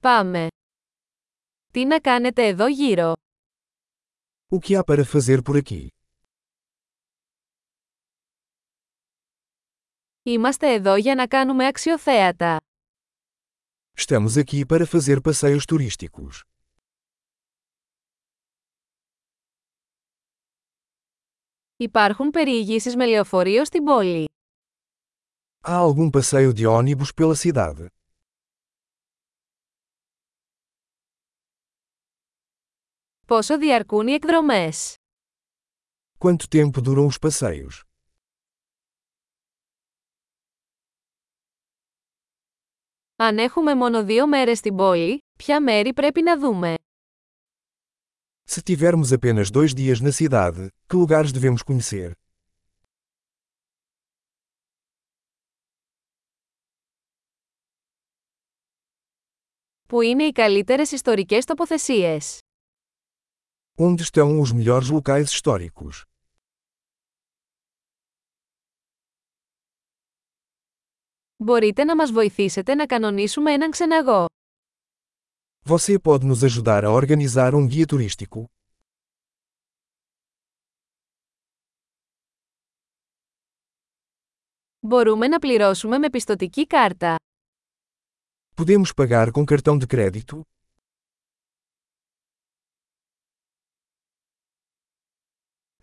Πάμε. Τι να κάνετε εδώ γύρω. O que há para fazer por aqui? Είμαστε εδώ για να κάνουμε αξιοθέατα. Estamos aqui para fazer passeios turísticos. Υπάρχουν περιηγήσεις με λεωφορείο στην πόλη. Há algum passeio de ônibus pela cidade? Πόσο διαρκούν οι εκδρομές; Quanto tempo duram os passeios? Αν έχουμε μόνο δύο μέρες στην πόλη, ποια μέρη πρέπει να δούμε; Se tivermos apenas dois dias na cidade, que lugares devemos conhecer? Πού είναι οι καλύτερες ιστορικές τοποθεσίες; Onde estão os melhores locais históricos? Μπορείτε να μας βοηθήσετε να κανονίσουμε έναν ξεναγό. Você pode nos ajudar a organizar um guia turístico? Μπορούμε να πληρώσουμε με πιστοτική κάρτα. Podemos pagar com cartão de crédito?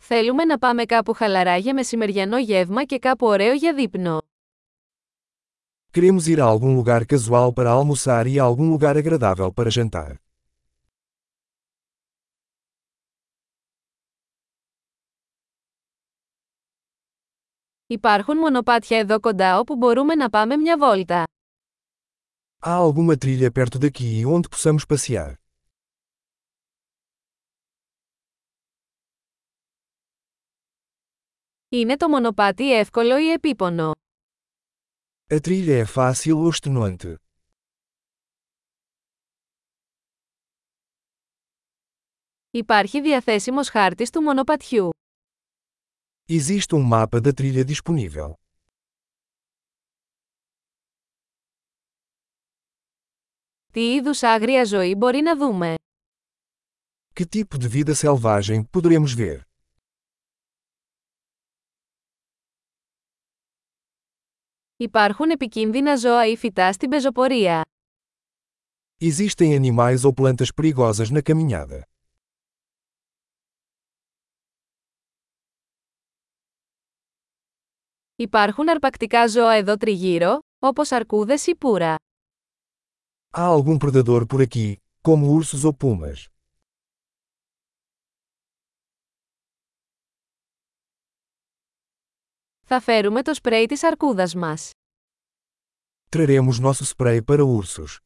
Θέλουμε να πάμε κάπου χαλαρά για μεσημεριανό γεύμα και κάπου ωραίο για δείπνο. Queremos ir a algum lugar casual para almoçar e a algum lugar agradável para jantar. Υπάρχουν μονοπάτια εδώ κοντά όπου μπορούμε να πάμε μια βόλτα. Há alguma trilha perto daqui onde possamos passear? Είναι το μονοπάτι εύκολο ή επίπονο; A trilha é fácil ou extenuante? Υπάρχει διαθέσιμος χάρτης του μονοπατιού. Existe um mapa da trilha disponível. Τι είδους άγρια ζωή μπορεί να δούμε; Que tipo de vida selvagem poderemos ver? Υπάρχουν επικίνδυνα ζώα ή φυτά στην πεζοπορία. Existem animais ou plantas perigosas na caminhada. Υπάρχουν αρπακτικά ζώα εδώ τριγύρω, όπως αρκούδες ή πουρα. Há algum predador por aqui, como ursos ou pumas? Θα φέρουμε το σπρέι της αρκούδας μας. Traremos nosso spray para ursos.